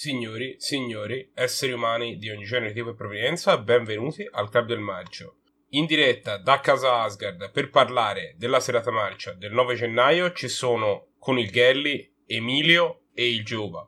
Signori, signori, esseri umani di ogni genere, tipo e provenienza, benvenuti al Club del Marcio. In diretta da casa Asgard per parlare della serata marcia del 9 gennaio ci sono con il Gelli, Emilio e il Giova.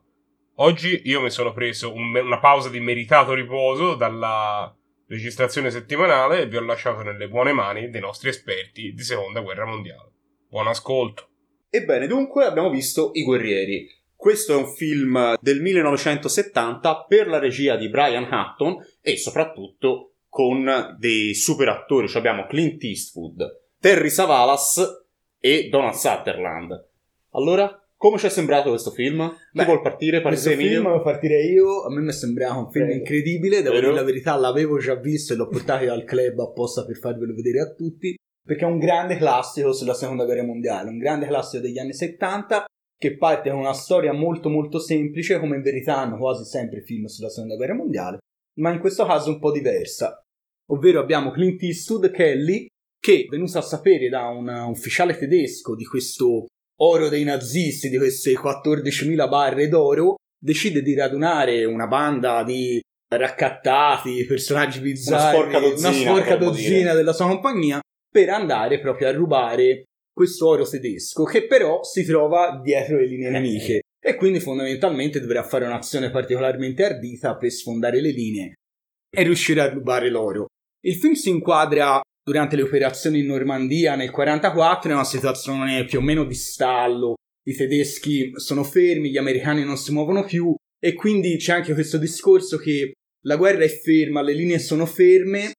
Oggi io mi sono preso un- una pausa di meritato riposo dalla registrazione settimanale e vi ho lasciato nelle buone mani dei nostri esperti di seconda guerra mondiale. Buon ascolto. Ebbene, dunque abbiamo visto I Guerrieri. Questo è un film del 1970 per la regia di Brian Hutton e soprattutto con dei super attori. Cioè abbiamo Clint Eastwood, Terry Savalas e Donald Sutherland. Allora, come ci è sembrato questo film? Chi Beh, vuol partire? Questo Partite film, Emilio? partirei io, a me mi è sembrato un film Prego. incredibile, devo Vero? dire la verità, l'avevo già visto e l'ho portato al club apposta per farvelo vedere a tutti, perché è un grande classico sulla seconda guerra mondiale, un grande classico degli anni 70 che parte con una storia molto molto semplice, come in verità hanno quasi sempre film sulla seconda guerra mondiale, ma in questo caso un po' diversa. Ovvero abbiamo Clint Eastwood Kelly, che venuto a sapere da un ufficiale tedesco di questo oro dei nazisti, di queste 14.000 barre d'oro, decide di radunare una banda di raccattati, personaggi bizzarri, sporca dozzina, una sporca dozzina della sua compagnia, per andare proprio a rubare questo oro tedesco, che però si trova dietro le linee nemiche. E quindi fondamentalmente dovrà fare un'azione particolarmente ardita per sfondare le linee e riuscire a rubare l'oro. Il film si inquadra durante le operazioni in Normandia nel 1944 è una situazione più o meno di stallo. I tedeschi sono fermi, gli americani non si muovono più e quindi c'è anche questo discorso che la guerra è ferma, le linee sono ferme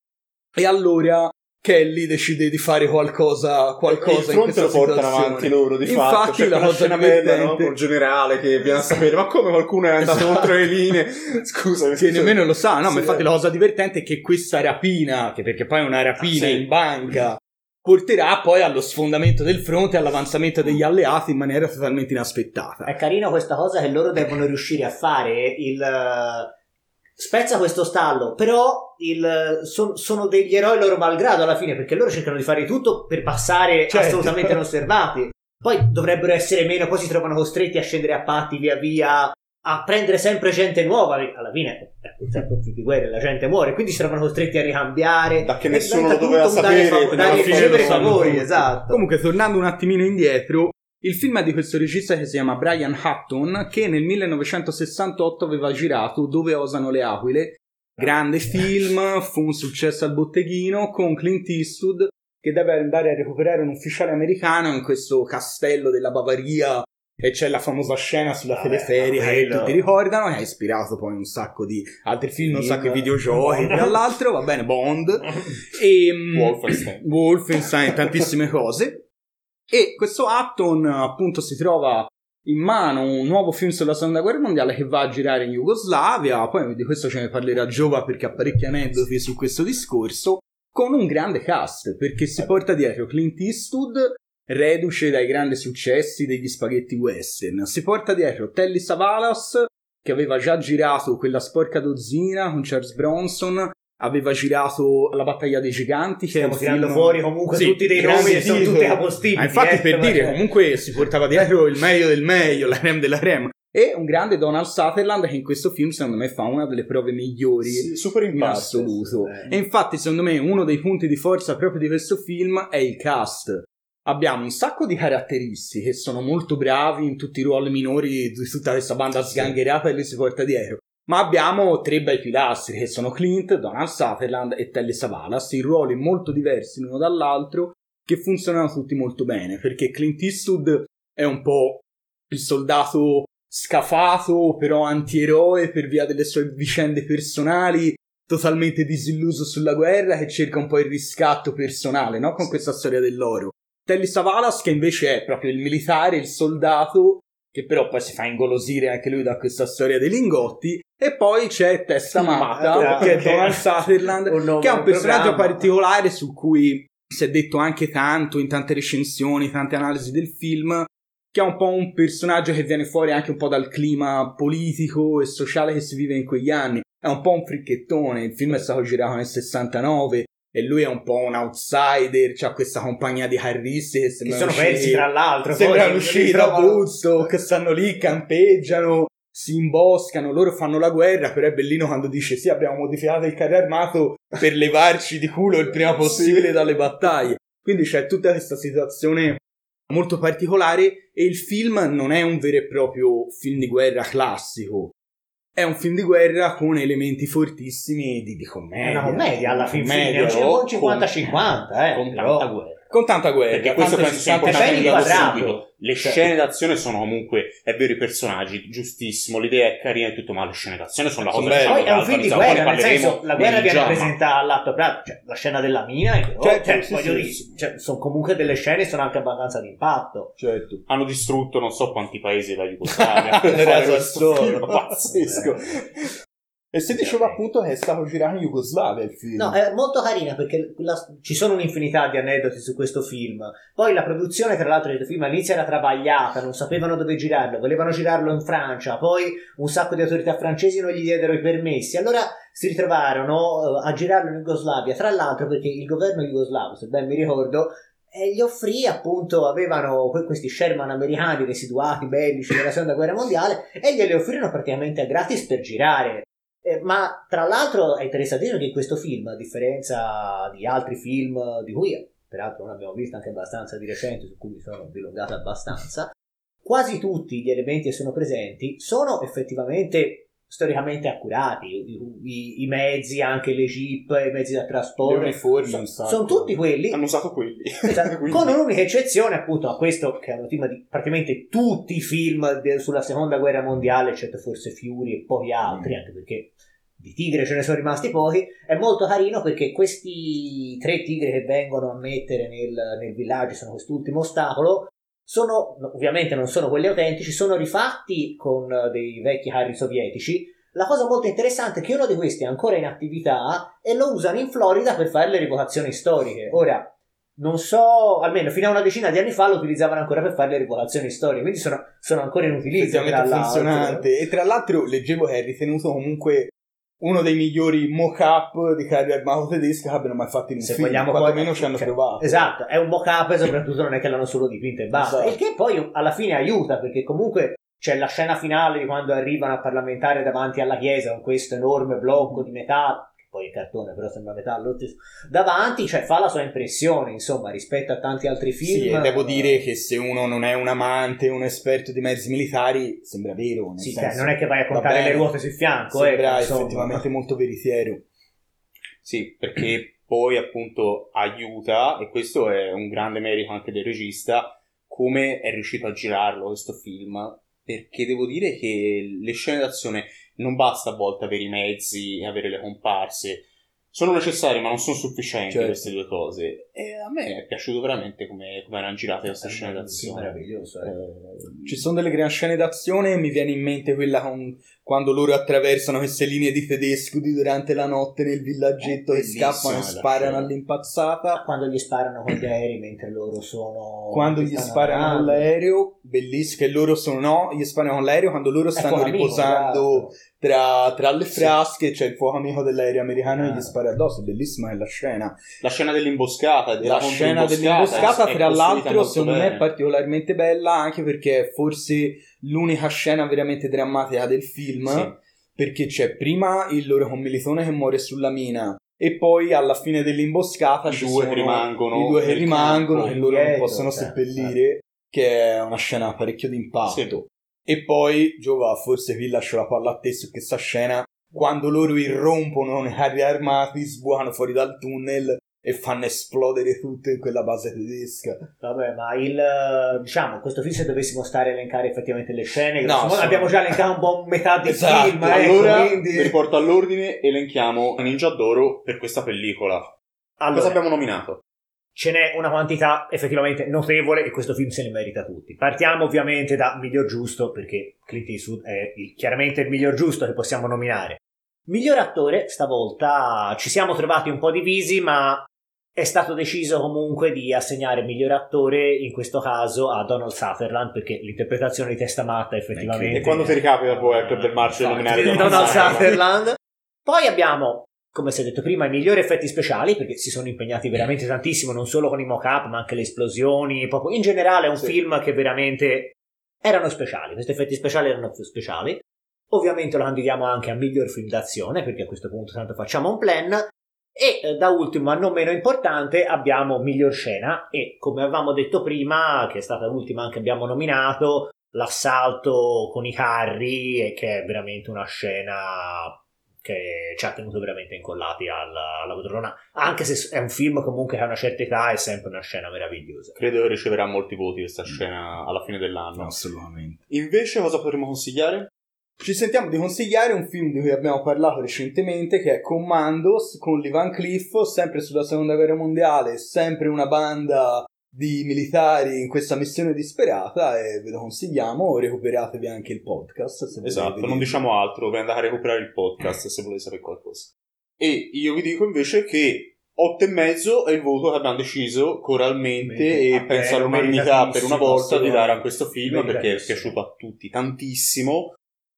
e allora Kelly decide di fare qualcosa, qualcosa il in fronte questa lo portano situazione. avanti loro di Infatti, fatto c'è la cosa scena bella no? divertente- col generale che viene a sapere ma come qualcuno è andato Esatto. contro le linee scusa che nemmeno lo sa, no, Sì, ma infatti eh. la cosa divertente è che questa rapina, che perché poi è una rapina Ah, sì. in banca, porterà poi allo sfondamento del fronte e all'avanzamento degli alleati in maniera totalmente inaspettata. È carino questa cosa che loro devono riuscire a fare il spezza questo stallo, però il, son- sono degli eroi loro malgrado alla fine, perché loro cercano di fare tutto per passare Certo. assolutamente inosservati. Poi dovrebbero essere meno, poi si trovano costretti a scendere a patti via via, a prendere sempre gente nuova. Alla fine, è purtroppo più di guerra, la gente muore, quindi si trovano costretti a ricambiare. Da che nessuno lo doveva un dare sapere, dare e fine ricevere favori, esatto. Comunque, tornando un attimino indietro, il film è di questo regista che si chiama Brian Hutton, che nel 1968 aveva girato Dove osano le aquile. Grande film, fu un successo al botteghino con Clint Eastwood che deve andare a recuperare un ufficiale americano in questo castello della Bavaria e c'è la famosa scena sulla Vabbè, teleferica che quello. tutti ricordano che ha ispirato poi un sacco di altri film, un sacco di videogiochi tra l'altro, va bene, Bond e mm, Wolfenstein. Wolfenstein, tantissime cose. E questo Hutton appunto si trova in mano un nuovo film sulla seconda guerra mondiale che va a girare in Jugoslavia, poi di questo ce ne parlerà Giova perché ha parecchi aneddoti su questo discorso, con un grande cast, perché si porta dietro Clint Eastwood, reduce dai grandi successi degli spaghetti western, si porta dietro Telly Savalas, che aveva già girato quella sporca dozzina con Charles Bronson, aveva girato La battaglia dei giganti, che Stiamo tirando film... fuori comunque Sì, tutti dei nomi che sono tutti capostipiti. Ma infatti eh, per cioè- dire, comunque si portava dietro il meglio del meglio, la creme della creme. E un grande Donald Sutherland che in questo film secondo me fa una delle prove migliori Sì, super in impatto assoluto. Eh. E infatti secondo me uno dei punti di forza proprio di questo film è il cast. Abbiamo un sacco di caratteristiche, sono molto bravi in tutti i ruoli minori di tutta questa banda sgangherata che lui si porta dietro. Ma abbiamo tre bei pilastri che sono Clint, Donald Sutherland e Telly Savalas, in ruoli molto diversi l'uno dall'altro che funzionano tutti molto bene, perché Clint Eastwood è un po' il soldato scafato, però antieroe per via delle sue vicende personali, totalmente disilluso sulla guerra, che cerca un po' il riscatto personale, no? Con questa storia dell'oro. Telly Savalas, che invece è proprio il militare, il soldato, che però poi si fa ingolosire anche lui da questa storia dei lingotti. E poi c'è Testa Matta, Matta, che è Donald Sutherland, un che è un personaggio particolare su cui si è detto anche tanto in tante recensioni, tante analisi del film, che è un po' un personaggio che viene fuori anche un po' dal clima politico e sociale che si vive in quegli anni. È un po' un fricchettone, il film è stato girato nel 69 e lui è un po' un outsider, c'ha questa compagnia di carristi che Che sono persi tra l'altro. sembrano li da Woodstock, stanno lì, campeggiano, si imboscano, loro fanno la guerra, però è bellino quando dice sì abbiamo modificato il carro armato per levarci di culo il prima possibile dalle battaglie. Quindi c'è tutta questa situazione molto particolare e il film non è un vero e proprio film di guerra classico. È un film di guerra con elementi fortissimi di, di commedia. È una commedia alla fin fine, o un 50-50, eh. con però- tanta guerra. Con tanta guerra. Perché questo penso sia importante ben di darlo inquadrato. subito. Le Cioè- scene d'azione sono comunque, è vero, i personaggi, giustissimo, l'idea è carina e tutto, ma le scene d'azione sono la cosa belle. Poi è un film di guerra, nel ne senso, la guerra viene Giamma. presentata all'atto pratico, cioè la scena della mina, Certo, cioè, sì, voglio sì, dire, sì. cioè, sono comunque delle scene, sono anche abbastanza d'impatto. Certo. Hanno distrutto non so quanti paesi della Jugoslavia per fare questo film pazzesco. E si diceva appunto che è stato girato in Jugoslavia il film. No, è molto carina perché la- ci sono un'infinità di aneddoti su questo film. Poi la produzione, tra l'altro, del film all'inizio era travagliata, non sapevano dove girarlo, volevano girarlo in Francia, poi un sacco di autorità francesi non gli diedero i permessi. Allora si ritrovarono eh, a girarlo in Jugoslavia, tra l'altro perché il governo jugoslavo, se ben mi ricordo, eh, gli offrì appunto, avevano que- questi Sherman americani residuati bellici della seconda guerra mondiale e glieli offrirono praticamente gratis per girare. Eh, ma tra l'altro è interessantissimo che questo film, a differenza di altri film di cui peraltro non abbiamo visto anche abbastanza di recente, su cui mi sono dilungato abbastanza, quasi tutti gli elementi che sono presenti sono effettivamente storicamente accurati. I, i- mezzi, anche le jeep, i mezzi da trasporto, uniformi, so- sono tutti quelli. Hanno usato quelli. Esatto, con un'unica eccezione appunto a questo che è un tema di praticamente tutti i film de- sulla seconda guerra mondiale eccetto forse Fury e pochi altri Mm. anche perché di tigre ce ne sono rimasti pochi è molto carino perché questi tre tigri che vengono a mettere nel, nel villaggio sono quest'ultimo ostacolo sono no, ovviamente non sono quelli autentici sono rifatti con eh, dei vecchi carri sovietici la cosa molto interessante è che uno di questi è ancora in attività e lo usano in Florida per fare le rievocazioni storiche ora non so, almeno fino a una decina di anni fa lo utilizzavano ancora per fare le rivoluzioni storiche, quindi sono, sono ancora in utilizzo. effettivamente tra l'altro. funzionante. E tra l'altro leggevo che è ritenuto comunque uno dei migliori mock-up di carri armato tedeschi che abbiano mai fatto in un Se film. vogliamo quantomeno poi- ci hanno cioè, provato. Esatto, è un mock-up e soprattutto non è che l'hanno solo dipinto e basta. Esatto. Il che poi alla fine aiuta perché comunque c'è la scena finale di quando arrivano a parlamentare davanti alla chiesa con questo enorme blocco di che poi è cartone però sembra metallo davanti, cioè fa la sua impressione insomma rispetto a tanti altri film. Sì, devo dire che se uno non è un amante, un esperto di mezzi militari, sembra vero. Nel Sì, senso, cioè, non è che vai a contare bene. le ruote sul fianco, Sembra insomma. effettivamente molto veritiero. Sì, perché poi appunto aiuta, e questo è un grande merito anche del regista, come è riuscito a girarlo questo film, perché devo dire che le scene d'azione non basta a volte avere i mezzi e avere le comparse, sono necessari ma non sono sufficienti Certo. queste due cose. E a me è piaciuto veramente come, come erano girate queste scene Sì, d'azione. meraviglioso. eh. Eh, Ci sono delle gran scene d'azione e mi viene in mente quella con- quando loro attraversano queste linee di tedesco di durante la notte nel villaggetto È e scappano e sparano all'impazzata. Quando gli sparano con gli aerei mentre loro sono. Quando gli sparano con l'aereo, bellissimo che loro sono no, gli sparano con l'aereo quando loro stanno riposando esatto. tra, tra le frasche, c'è il fuoco amico dell'aereo americano e Ah. gli spara addosso, bellissima è la scena. La scena dell'imboscata, della La scena dell'imboscata, tra l'altro, secondo me bene. è particolarmente bella anche perché forse l'unica scena veramente drammatica del film. Sì. Perché c'è prima il loro commilitone che muore sulla mina. E poi alla fine dell'imboscata I ci due sono che rimangono i due che rimangono che loro non possono cioè, seppellire. Che è una scena parecchio d'impatto. Sì. E poi, Giova, forse qui lascio la palla a te su questa scena. Quando loro irrompono i carri armati, sbucano fuori dal tunnel e fanno esplodere tutto in quella base tedesca. Vabbè, ma il eh, diciamo, questo film se dovessimo stare a elencare effettivamente le scene, No, sono- abbiamo già elencato un buon metà del Esatto, film, ecco, allora quindi... vi riporto all'ordine elenchiamo Ninja d'Oro per questa pellicola. Allora, Cosa abbiamo nominato? ce n'è una quantità effettivamente notevole e questo film se ne merita tutti. Partiamo ovviamente da miglior giusto, perché Clint Eastwood è il- chiaramente il miglior giusto che possiamo nominare. Miglior attore, stavolta ci siamo trovati un po' divisi, ma è stato deciso comunque di assegnare miglior attore, in questo caso a Donald Sutherland, perché l'interpretazione di Testa Matta effettivamente... E quando ti ricapita poi al Club del Marcio Infatti, nominare di Donald Donald Sutherland? Poi abbiamo, come si è detto prima, i migliori effetti speciali, perché si sono impegnati veramente tantissimo, non solo con i mock-up, ma anche le esplosioni. Proprio in generale è un Sì. film che veramente erano speciali. Questi effetti speciali erano speciali. Ovviamente lo candidiamo anche a miglior film d'azione, perché a questo punto tanto facciamo un plan. E eh, da ultimo, ma non meno importante, abbiamo miglior scena e come avevamo detto prima, che è stata l'ultima anche abbiamo nominato, l'assalto con i carri, e che è veramente una scena che ci ha tenuto veramente incollati alla, alla poltrona. Anche se è un film comunque che ha una certa età, è sempre una scena meravigliosa. Credo che riceverà molti voti questa scena alla fine dell'anno. Assolutamente. Invece, cosa potremmo consigliare? Ci sentiamo di consigliare un film di cui abbiamo parlato recentemente che è Commandos con Lee Van Cliff, sempre sulla seconda guerra mondiale, sempre una banda di militari in questa missione disperata e ve lo consigliamo, recuperatevi anche il podcast. Se esatto, non diciamo altro, vi andate a recuperare il podcast se volete sapere qualcosa. E io vi dico invece che 8 e mezzo è il voto che abbiamo deciso coralmente Bene. e Ah, penso all'umanità per una volta di dare a questo film perché è piaciuto a tutti tantissimo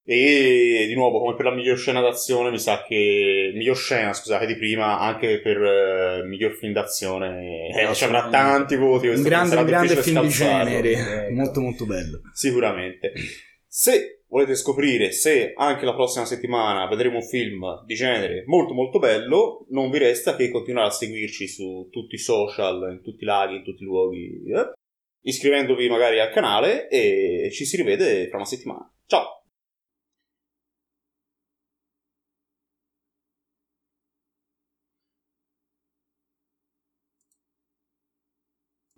e di nuovo come per la miglior scena d'azione mi sa che miglior scena scusate di prima anche per eh, miglior film d'azione eh, ci avrà tanti voti un grande, un grande film di genere, Ecco. molto molto bello. Sicuramente. Se volete scoprire se anche la prossima settimana vedremo un film di genere molto molto bello, non vi resta che continuare a seguirci su tutti i social, in tutti i laghi, in tutti i luoghi, eh, iscrivendovi magari al canale e ci si rivede fra una settimana. Ciao!